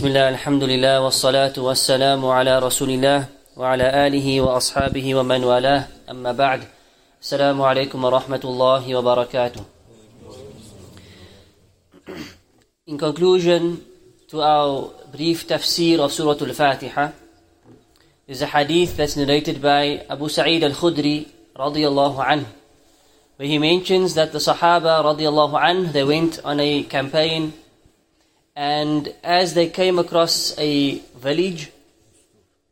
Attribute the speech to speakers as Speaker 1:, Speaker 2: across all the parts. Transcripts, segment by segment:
Speaker 1: بسم الله الحمد لله والصلاة والسلام على رسول الله وعلى آله وأصحابه ومن والاه أما بعد السلام عليكم ورحمة الله وبركاته In conclusion to our brief tafsir of Surah Al-Fatiha is a hadith that's narrated by Abu Sa'id Al-Khudri radiyallahu anhu where he mentions that the Sahaba radiyallahu anhu they went on a campaign and as they came across a village,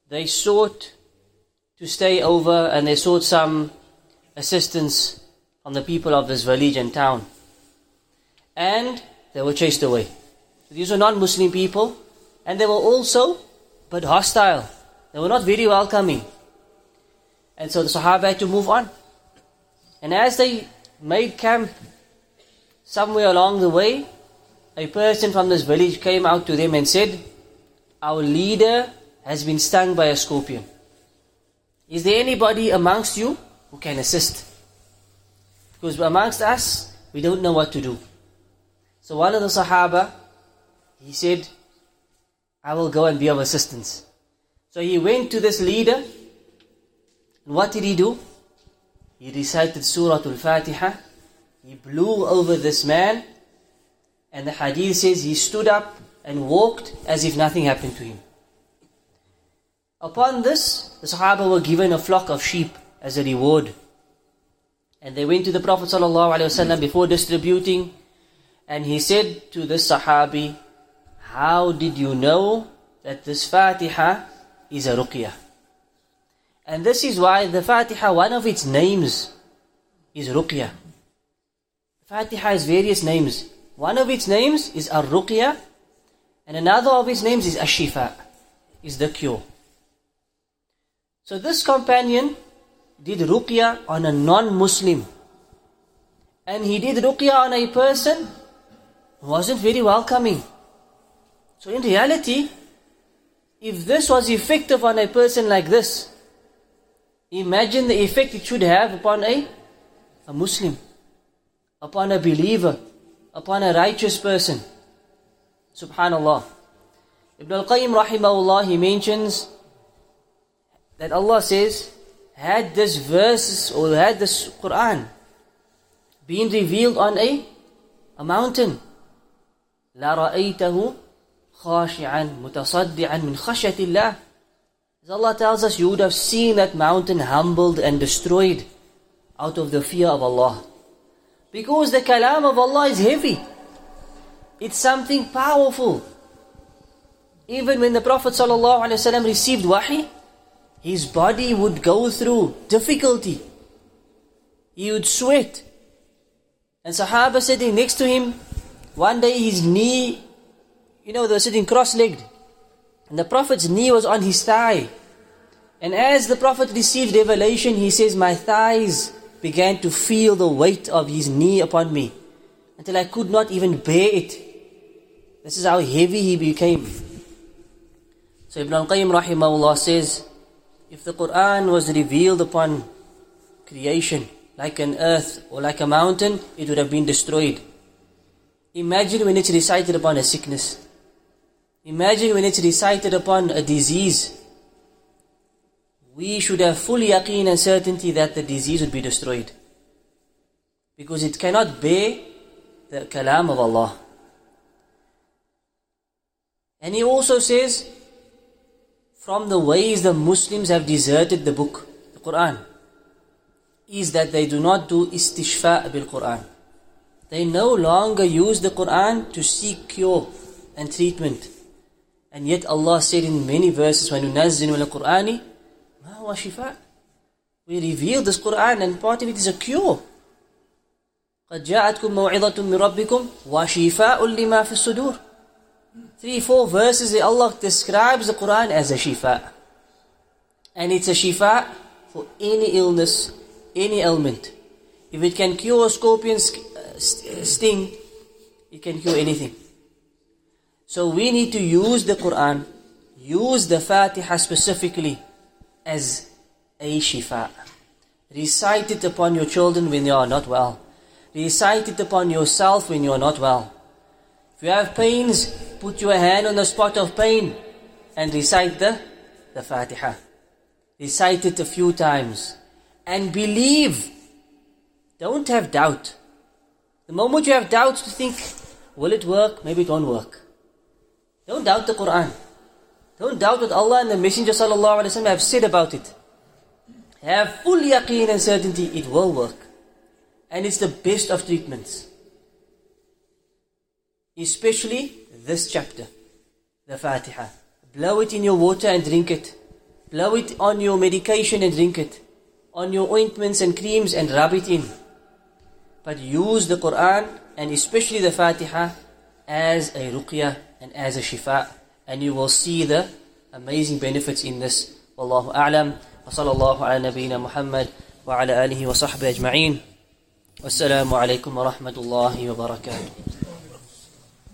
Speaker 1: they sought to stay over and they sought some assistance from the people of this village and town. And they were chased away. These were non Muslim people, and they were also but hostile. They were not very welcoming. And so the Sahaba had to move on. And as they made camp somewhere along the way, a person from this village came out to them and said, Our leader has been stung by a scorpion. Is there anybody amongst you who can assist? Because amongst us, we don't know what to do. So one of the Sahaba, he said, I will go and be of assistance. So he went to this leader, what did he do? He recited Surah Al-Fatiha, he blew over this man, and the hadith says he stood up and walked as if nothing happened to him. Upon this, the Sahaba were given a flock of sheep as a reward. And they went to the Prophet ﷺ before distributing, and he said to this Sahabi, How did you know that this Fatiha is a ruqyah? And this is why the Fatiha, one of its names is ruqyah. Fatiha has various names. One of its names is Ar-Ruqya, and another of its names is Ash-Shifa, is the cure. So this companion did Ruqya on a non-Muslim. And he did Ruqya on a person who wasn't very welcoming. So in reality, if this was effective on a person like this, imagine the effect it should have upon a, a Muslim, upon a believer upon a righteous person. Subhanallah. Ibn al-Qayyim rahimahullah, he mentions that Allah says, had this verse or had this Quran been revealed on a, a mountain, لَرَأَيْتَهُ خَاشِعًا مُتَصَدِّعًا مِنْ خَشْيَةِ اللَّهِ As Allah tells us, you would have seen that mountain humbled and destroyed out of the fear of Allah. Because the kalam of Allah is heavy. It's something powerful. Even when the Prophet ﷺ received wahi, his body would go through difficulty. He would sweat. And Sahaba sitting next to him, one day his knee, you know, they were sitting cross-legged. And the Prophet's knee was on his thigh. And as the Prophet received revelation, he says, My thighs began to feel the weight of his knee upon me until I could not even bear it. This is how heavy he became. So Ibn al-Qayyim rahimahullah says, if the Quran was revealed upon creation, like an earth or like a mountain, it would have been destroyed. Imagine when it's recited upon a sickness. Imagine when it's recited upon a disease we should have full yaqeen and certainty that the disease would be destroyed. Because it cannot bear the kalam of Allah. And he also says, from the ways the Muslims have deserted the book, the Quran, is that they do not do istishfa bil Quran. They no longer use the Quran to seek cure and treatment. And yet Allah said in many verses, وَنُنَزِّنُ الْقُرْآنِ هو شفاء we reveal this Quran and part of it is a cure قد جاءتكم موعظة من ربكم وشفاء لما في الصدور Three, four verses that Allah describes the Quran as a shifa. And it's a shifa for any illness, any ailment. If it can cure a scorpion sting, it can cure anything. So we need to use the Quran, use the Fatiha specifically as a shifa. Recite it upon your children when you are not well. Recite it upon yourself when you are not well. If you have pains, put your hand on the spot of pain and recite the, the Fatiha. Recite it a few times. And believe. Don't have doubt. The moment you have doubts to think, will it work? Maybe it won't work. Don't doubt the Quran. Don't doubt what Allah and the Messenger sallallahu alaihi wasallam have said about it. Have full yaqeen and certainty it will work. And it's the best of treatments. Especially this chapter, the Fatiha. Blow it in your water and drink it. Blow it on your medication and drink it. On your ointments and creams and rub it in. But use the Quran and especially the Fatiha as a ruqyah and as a shifa and you will see the amazing benefits in this. Wallahu a'lam. Wa sallallahu ala nabiyyina Muhammad wa ala alihi wa sahbihi ajma'in. Wassalamu alaikum wa rahmatullahi wa barakatuh.